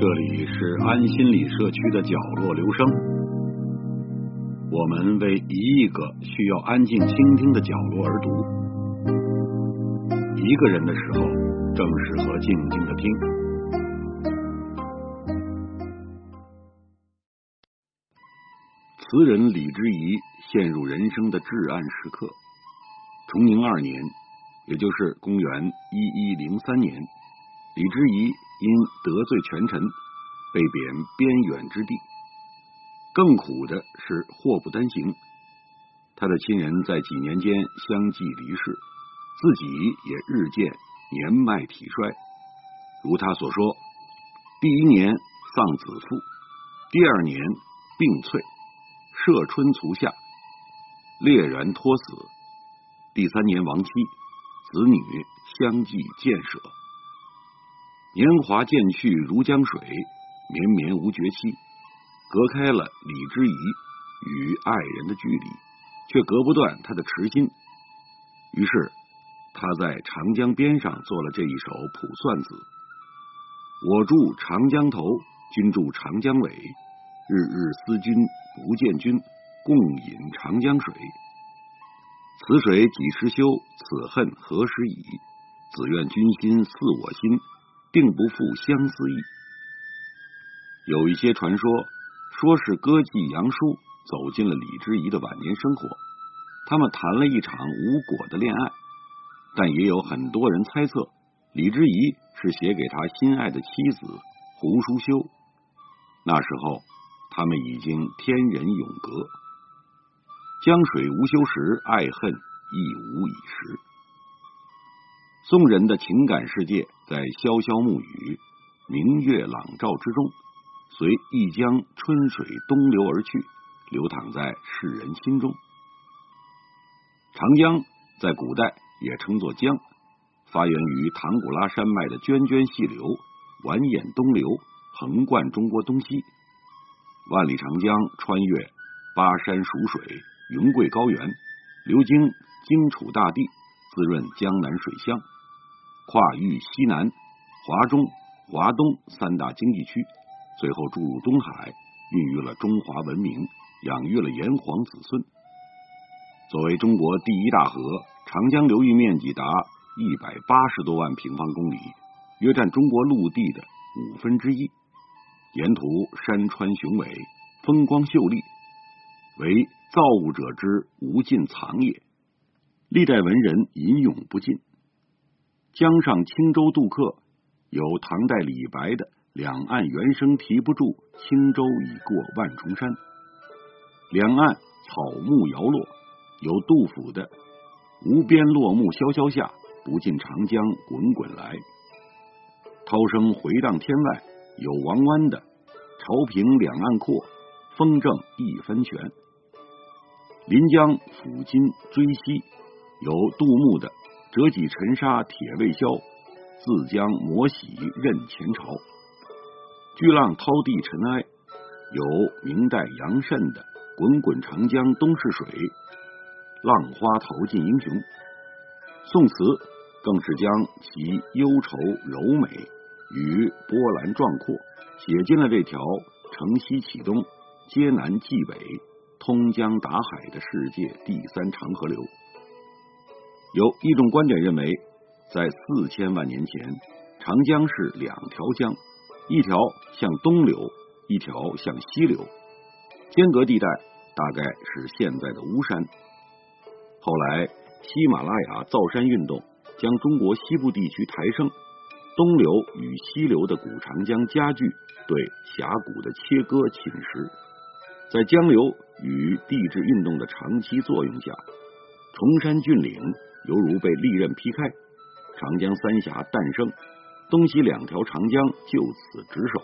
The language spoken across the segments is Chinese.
这里是安心理社区的角落留声，我们为一亿个需要安静倾听的角落而读。一个人的时候，正适合静静的听。词人李之仪陷入人生的至暗时刻。崇宁二年，也就是公元一一零三年，李之仪。因得罪权臣，被贬边远之地。更苦的是祸不单行，他的亲人在几年间相继离世，自己也日渐年迈体衰。如他所说：“第一年丧子父，第二年病瘁，射春卒夏，烈然托死，第三年亡妻，子女相继渐舍。”年华渐去如江水，绵绵无绝期，隔开了李之仪与爱人的距离，却隔不断他的痴心。于是他在长江边上做了这一首《卜算子》：我住长江头，君住长江尾，日日思君不见君，共饮长江水。此水几时休？此恨何时已？只愿君心似我心。定不负相思意。有一些传说，说是歌妓杨叔走进了李之仪的晚年生活，他们谈了一场无果的恋爱。但也有很多人猜测，李之仪是写给他心爱的妻子胡淑修。那时候，他们已经天人永隔，江水无休时，爱恨亦无已时。宋人的情感世界，在潇潇暮雨、明月朗照之中，随一江春水东流而去，流淌在世人心中。长江在古代也称作江，发源于唐古拉山脉的涓涓细流，蜿蜒东流，横贯中国东西。万里长江穿越巴山蜀水、云贵高原，流经荆楚大地。滋润江南水乡，跨域西南、华中、华东三大经济区，最后注入东海，孕育了中华文明，养育了炎黄子孙。作为中国第一大河，长江流域面积达一百八十多万平方公里，约占中国陆地的五分之一。沿途山川雄伟，风光秀丽，为造物者之无尽藏也。历代文人吟咏不尽，江上轻舟渡客，有唐代李白的“两岸猿声啼不住，轻舟已过万重山”；两岸草木摇落，有杜甫的“无边落木萧萧下，不尽长江滚滚来”；涛声回荡天外，有王湾的“潮平两岸阔，风正一分泉”；临江抚今追昔。有杜牧的“折戟沉沙铁未销，自将磨洗认前朝”；巨浪滔地尘埃，有明代杨慎的“滚滚长江东逝水，浪花淘尽英雄”。宋词更是将其忧愁柔美与波澜壮阔写进了这条城西启东、接南济北、通江达海的世界第三长河流。有一种观点认为，在四千万年前，长江是两条江，一条向东流，一条向西流，间隔地带大概是现在的巫山。后来，喜马拉雅造山运动将中国西部地区抬升，东流与西流的古长江加剧对峡谷的切割侵蚀，在江流与地质运动的长期作用下，崇山峻岭。犹如被利刃劈开，长江三峡诞生，东西两条长江就此值守，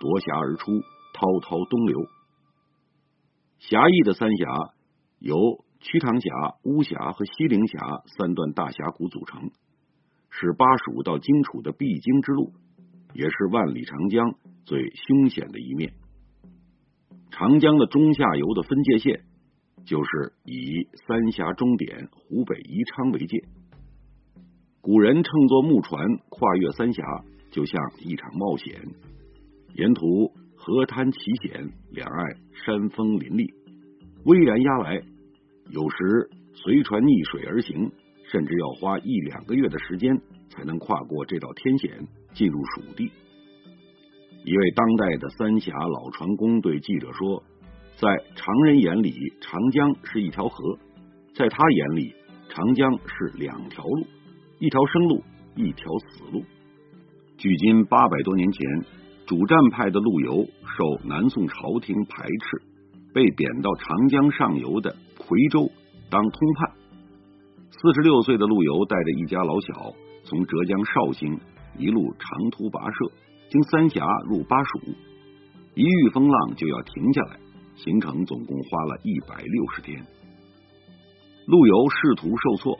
夺峡而出，滔滔东流。狭义的三峡由瞿塘峡、巫峡和西陵峡三段大峡谷组成，是巴蜀到荆楚的必经之路，也是万里长江最凶险的一面。长江的中下游的分界线就是以三峡终点湖北宜昌为界。古人乘坐木船跨越三峡，就像一场冒险。沿途河滩奇险，两岸山峰林立，巍然压来。有时随船逆水而行，甚至要花一两个月的时间才能跨过这道天险，进入蜀地。一位当代的三峡老船工对记者说：“在常人眼里，长江是一条河；在他眼里，长江是两条路。”一条生路，一条死路。距今八百多年前，主战派的陆游受南宋朝廷排斥，被贬到长江上游的夔州当通判。四十六岁的陆游带着一家老小，从浙江绍兴一路长途跋涉，经三峡入巴蜀，一遇风浪就要停下来，行程总共花了一百六十天。陆游仕途受挫。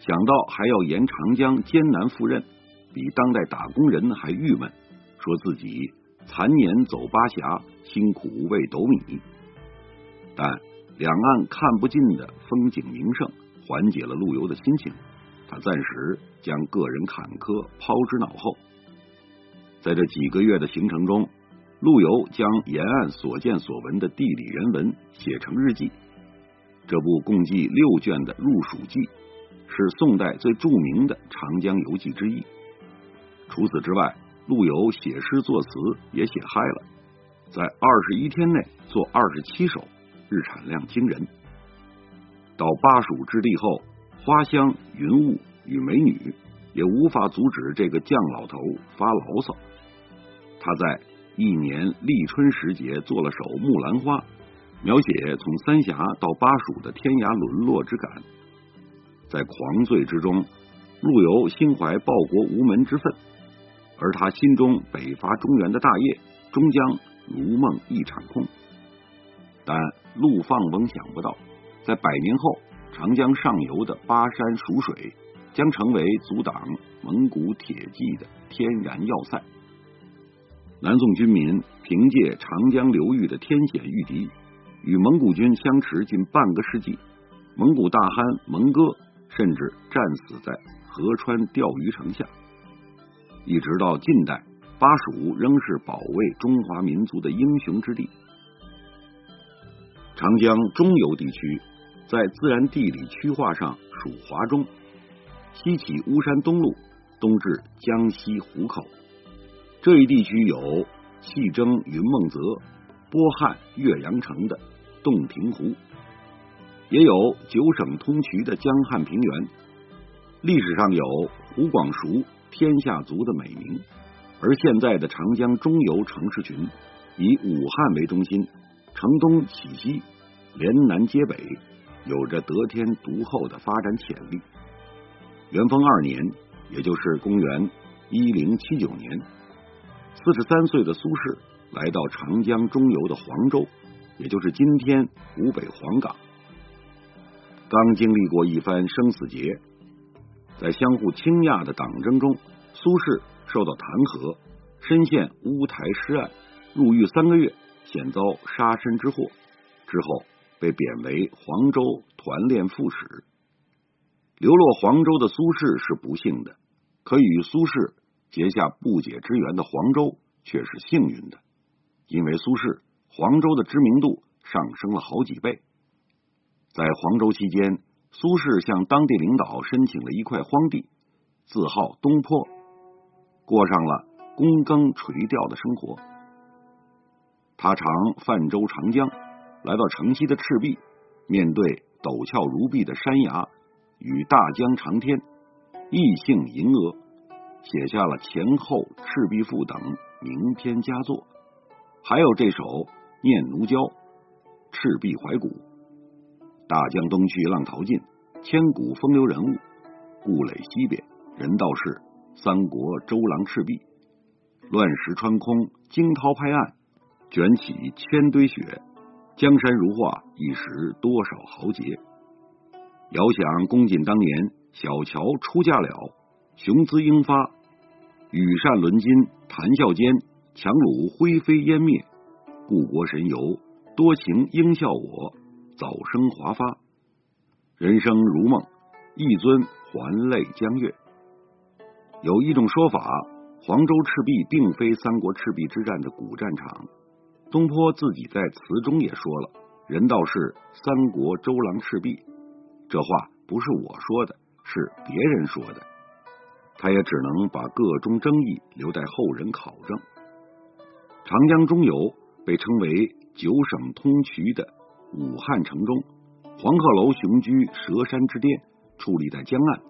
想到还要沿长江艰难赴任，比当代打工人还郁闷，说自己残年走巴峡，辛苦为斗米。但两岸看不尽的风景名胜，缓解了陆游的心情，他暂时将个人坎坷抛之脑后。在这几个月的行程中，陆游将沿岸所见所闻的地理人文写成日记，这部共计六卷的入蜀记。是宋代最著名的长江游记之一。除此之外，陆游写诗作词也写嗨了，在二十一天内作二十七首，日产量惊人。到巴蜀之地后，花香、云雾与美女也无法阻止这个犟老头发牢骚。他在一年立春时节做了首《木兰花》，描写从三峡到巴蜀的天涯沦落之感。在狂醉之中，陆游心怀报国无门之愤，而他心中北伐中原的大业终将如梦一场空。但陆放翁想不到，在百年后，长江上游的巴山蜀水将成为阻挡蒙古铁骑的天然要塞。南宋军民凭借长江流域的天险御敌，与蒙古军相持近半个世纪。蒙古大汗蒙哥。甚至战死在河川钓鱼城下，一直到近代，巴蜀仍是保卫中华民族的英雄之地。长江中游地区在自然地理区划上属华中，西起巫山东路，东至江西湖口。这一地区有细征云梦泽、波汉岳阳城的洞庭湖。也有九省通衢的江汉平原，历史上有湖广熟天下足的美名。而现在的长江中游城市群，以武汉为中心，城东起西，连南接北，有着得天独厚的发展潜力。元丰二年，也就是公元一零七九年，四十三岁的苏轼来到长江中游的黄州，也就是今天湖北黄冈。刚经历过一番生死劫，在相互倾轧的党争中，苏轼受到弹劾，身陷乌台诗案，入狱三个月，险遭杀身之祸。之后被贬为黄州团练副使。流落黄州的苏轼是不幸的，可与苏轼结下不解之缘的黄州却是幸运的，因为苏轼黄州的知名度上升了好几倍。在黄州期间，苏轼向当地领导申请了一块荒地，自号东坡，过上了躬耕垂钓的生活。他常泛舟长江，来到城西的赤壁，面对陡峭如壁的山崖与大江长天，意兴吟额，写下了《前后赤壁赋》等名篇佳作，还有这首《念奴娇·赤壁怀古》。大江东去，浪淘尽，千古风流人物。故垒西边，人道是三国周郎赤壁。乱石穿空，惊涛拍岸，卷起千堆雪。江山如画，一时多少豪杰。遥想公瑾当年，小乔出嫁了，雄姿英发，羽扇纶巾，谈笑间，樯橹灰飞烟灭。故国神游，多情应笑我。早生华发，人生如梦，一尊还酹江月。有一种说法，黄州赤壁并非三国赤壁之战的古战场。东坡自己在词中也说了：“人道是三国周郎赤壁。”这话不是我说的，是别人说的。他也只能把个中争议留待后人考证。长江中游被称为九省通衢的武汉城中，黄鹤楼雄居蛇山之巅，矗立在江岸，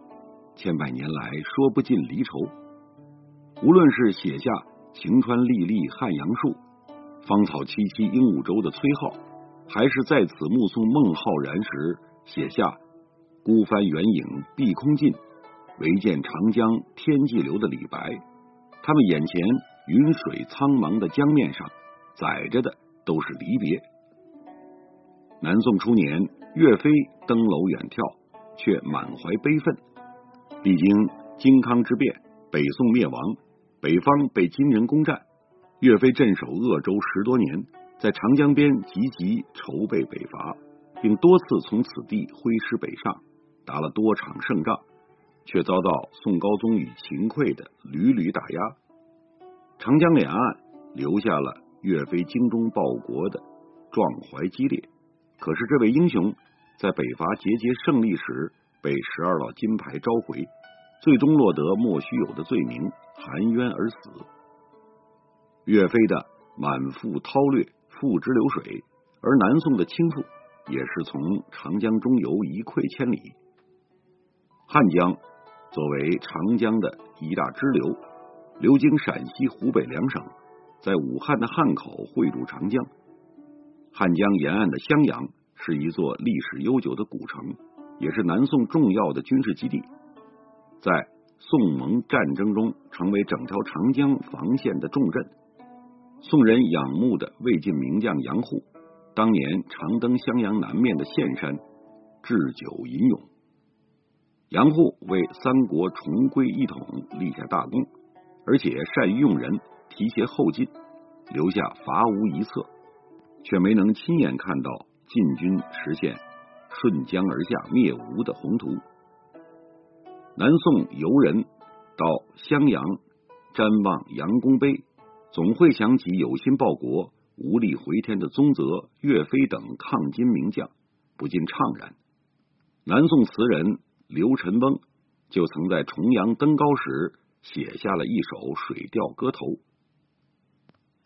千百年来说不尽离愁。无论是写下“晴川历历汉阳树，芳草萋萋鹦鹉洲”的崔颢，还是在此目送孟浩然时写下“孤帆远影碧空尽”。唯见长江天际流的李白，他们眼前云水苍茫的江面上，载着的都是离别。南宋初年，岳飞登楼远眺，却满怀悲愤。历经靖康之变，北宋灭亡，北方被金人攻占，岳飞镇守鄂州十多年，在长江边积极筹备北伐，并多次从此地挥师北上，打了多场胜仗。却遭到宋高宗与秦桧的屡屡打压，长江两岸留下了岳飞精忠报国的壮怀激烈。可是这位英雄在北伐节节胜利时被十二道金牌召回，最终落得莫须有的罪名，含冤而死。岳飞的满腹韬略付之流水，而南宋的倾覆也是从长江中游一溃千里。汉江。作为长江的一大支流，流经陕西、湖北两省，在武汉的汉口汇入长江。汉江沿岸的襄阳是一座历史悠久的古城，也是南宋重要的军事基地。在宋蒙战争中，成为整条长江防线的重镇。宋人仰慕的魏晋名将杨户，当年常登襄阳南面的岘山，置酒吟咏。杨户为三国重归一统立下大功，而且善于用人，提携后进，留下伐吴一策，却没能亲眼看到晋军实现顺江而下灭吴的宏图。南宋游人到襄阳瞻望杨公碑，总会想起有心报国、无力回天的宗泽、岳飞等抗金名将，不禁怅然。南宋词人。刘辰翁就曾在重阳登高时写下了一首《水调歌头》。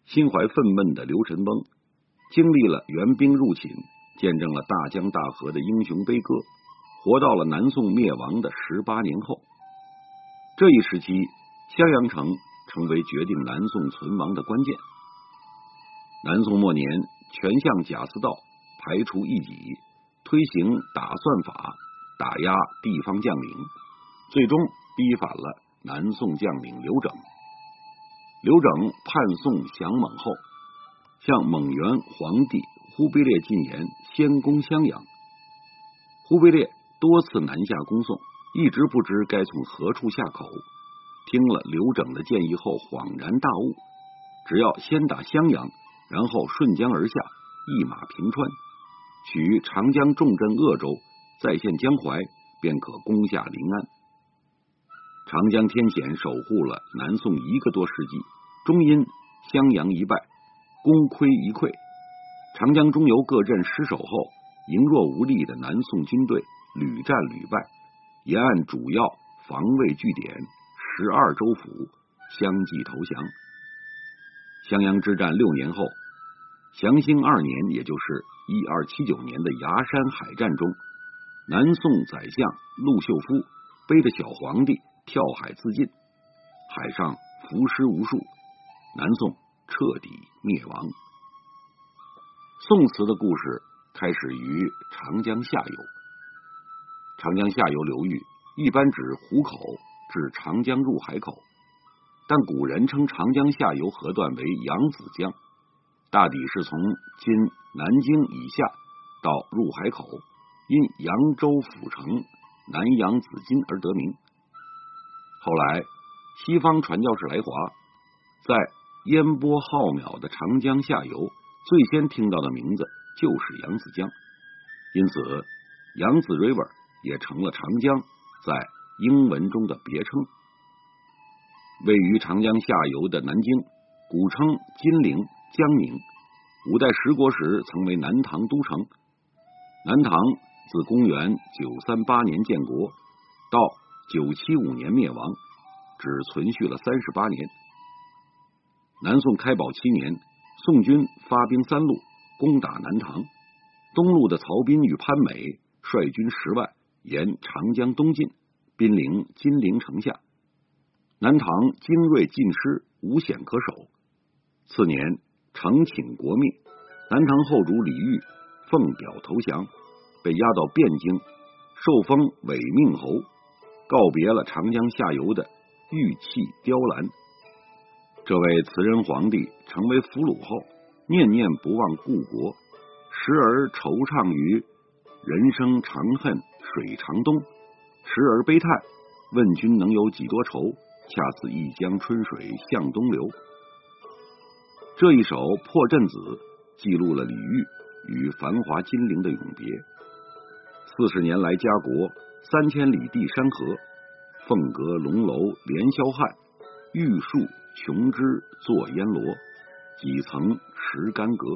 心怀愤懑的刘辰翁，经历了援兵入侵，见证了大江大河的英雄悲歌，活到了南宋灭亡的十八年后。这一时期，襄阳城成为决定南宋存亡的关键。南宋末年，权相贾似道排除异己，推行打算法。打压地方将领，最终逼反了南宋将领刘整。刘整叛宋降蒙后，向蒙元皇帝忽必烈进言，先攻襄阳。忽必烈多次南下攻宋，一直不知该从何处下口。听了刘整的建议后，恍然大悟：只要先打襄阳，然后顺江而下，一马平川，取长江重镇鄂州。再现江淮，便可攻下临安。长江天险守护了南宋一个多世纪，终因襄阳一败，功亏一篑。长江中游各镇失守后，羸弱无力的南宋军队屡战屡败，沿岸主要防卫据点十二州府相继投降。襄阳之战六年后，祥兴二年，也就是一二七九年的崖山海战中。南宋宰相陆秀夫背着小皇帝跳海自尽，海上浮尸无数，南宋彻底灭亡。宋词的故事开始于长江下游，长江下游流域一般指湖口至长江入海口，但古人称长江下游河段为扬子江，大抵是从今南京以下到入海口。因扬州府城南扬子津而得名。后来西方传教士来华，在烟波浩渺的长江下游，最先听到的名字就是扬子江。因此扬子 River 也成了长江在英文中的别称。位于长江下游的南京，古称金陵、江宁。五代十国时曾为南唐都城。南唐自公元九三八年建国到九七五年灭亡，只存续了三十八年。南宋开宝七年，宋军发兵三路攻打南唐，东路的曹彬与潘美率军十万沿长江东进，兵临金陵城下。南唐精锐尽失，无险可守。次年，城寝国灭，南唐后主李煜奉表投降，被押到汴京，受封伪命侯，告别了长江下游的玉器雕栏。这位词人皇帝成为俘虏后，念念不忘故国，时而惆怅于人生长恨水长东，时而悲叹问君能有几多愁，恰似一江春水向东流。这一首《破阵子》记录了李煜与繁华金陵的永别。四十年来家国，三千里地山河，凤阁龙楼连霄汉，玉树。琼枝作烟罗，几层石干戈。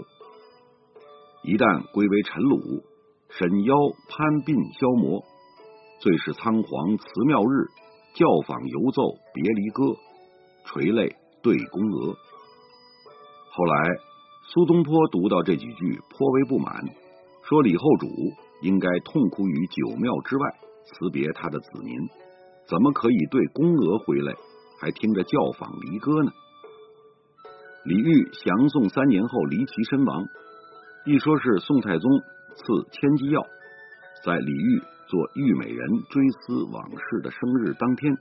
一旦归为尘虏，沈腰攀鬓消磨。最是仓皇辞庙日，教坊犹奏别离歌，垂泪对宫娥。后来苏东坡读到这几句，颇为不满，说李后主应该痛哭于九庙之外，辞别他的子民，怎么可以对宫娥回来？还听着教坊离歌呢。李煜降宋三年后离奇身亡，一说是宋太宗赐千机药，在李煜做玉美人追思往事的生日当天，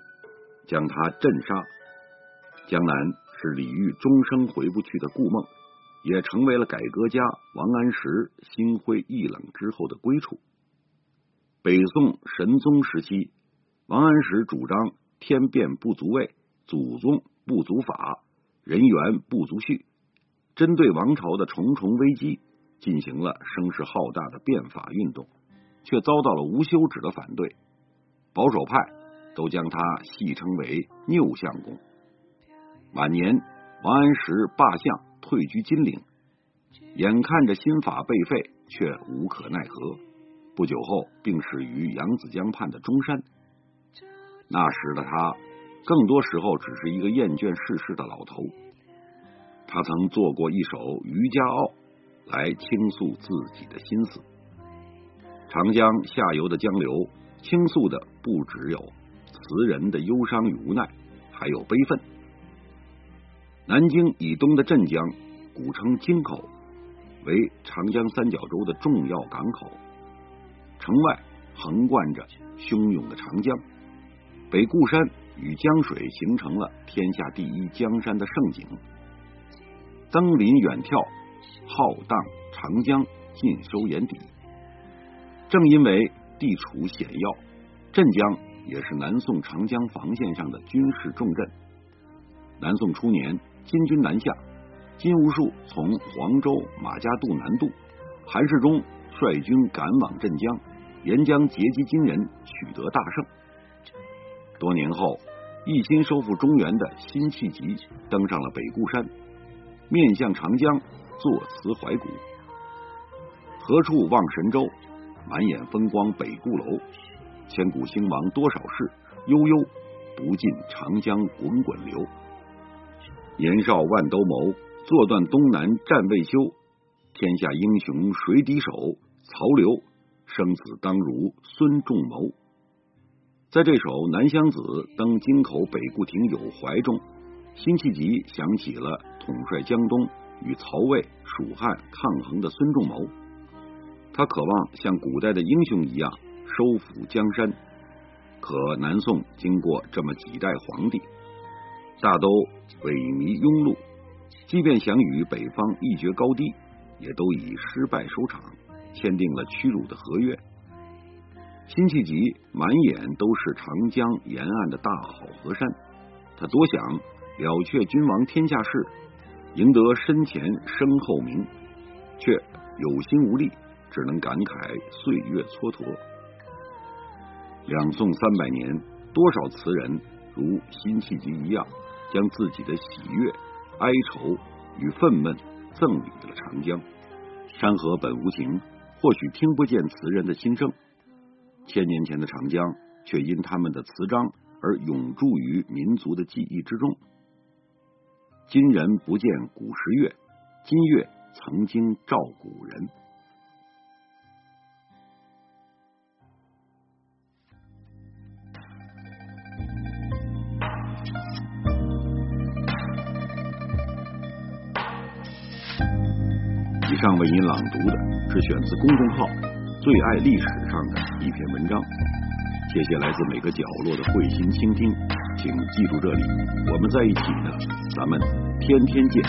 将他镇杀。江南是李煜终生回不去的故梦，也成为了改革家王安石心灰意冷之后的归处。北宋神宗时期，王安石主张天变不足畏。祖宗不足法，人员不足序，针对王朝的重重危机，进行了声势浩大的变法运动，却遭到了无休止的反对。保守派都将他戏称为“拗相公”。晚年，王安石罢相，退居金陵，眼看着新法被废，却无可奈何。不久后，病逝于扬子江畔的中山。那时的他。更多时候只是一个厌倦世事的老头。他曾做过一首《渔家傲》，来倾诉自己的心思。长江下游的江流，倾诉的不只有词人的忧伤与无奈，还有悲愤。南京以东的镇江，古称京口，为长江三角洲的重要港口。城外横贯着汹涌的长江，北固山。与江水形成了天下第一江山的盛景，登临远眺，浩荡长江尽收眼底。正因为地处险要，镇江也是南宋长江防线上的军事重镇。南宋初年，金军南下，金兀术从黄州马家渡南渡，韩世忠率军赶往镇江，沿江截击金人，取得大胜。多年后，一心收复中原的辛弃疾登上了北固山，面向长江作词怀古。何处望神州？满眼风光北固楼。千古兴亡多少事？悠悠不尽长江滚滚流。年少万兜鍪，坐断东南战未休。天下英雄谁敌手？曹刘生子当如孙仲谋。在这首《南乡子·登京口北固亭有怀》中，辛弃疾想起了统帅江东与曹魏、蜀汉抗衡的孙仲谋，他渴望像古代的英雄一样收复江山。可南宋经过这么几代皇帝，大都萎靡庸碌，即便想与北方一决高低，也都以失败收场，签订了屈辱的合约。辛弃疾满眼都是长江沿岸的大好河山，他多想了却君王天下事，赢得身前身后名，却有心无力，只能感慨岁月蹉跎。两宋三百年，多少词人如辛弃疾一样，将自己的喜悦、哀愁与愤懑赠予了长江。山河本无情，或许听不见词人的心声。千年前的长江，却因他们的词章而永驻于民族的记忆之中。今人不见古时月，今月曾经照古人。上为您朗读的是选自公众号“最爱历史”上的一篇文章。谢谢来自每个角落的慧心倾听，请记住这里，我们在一起呢，咱们天天见。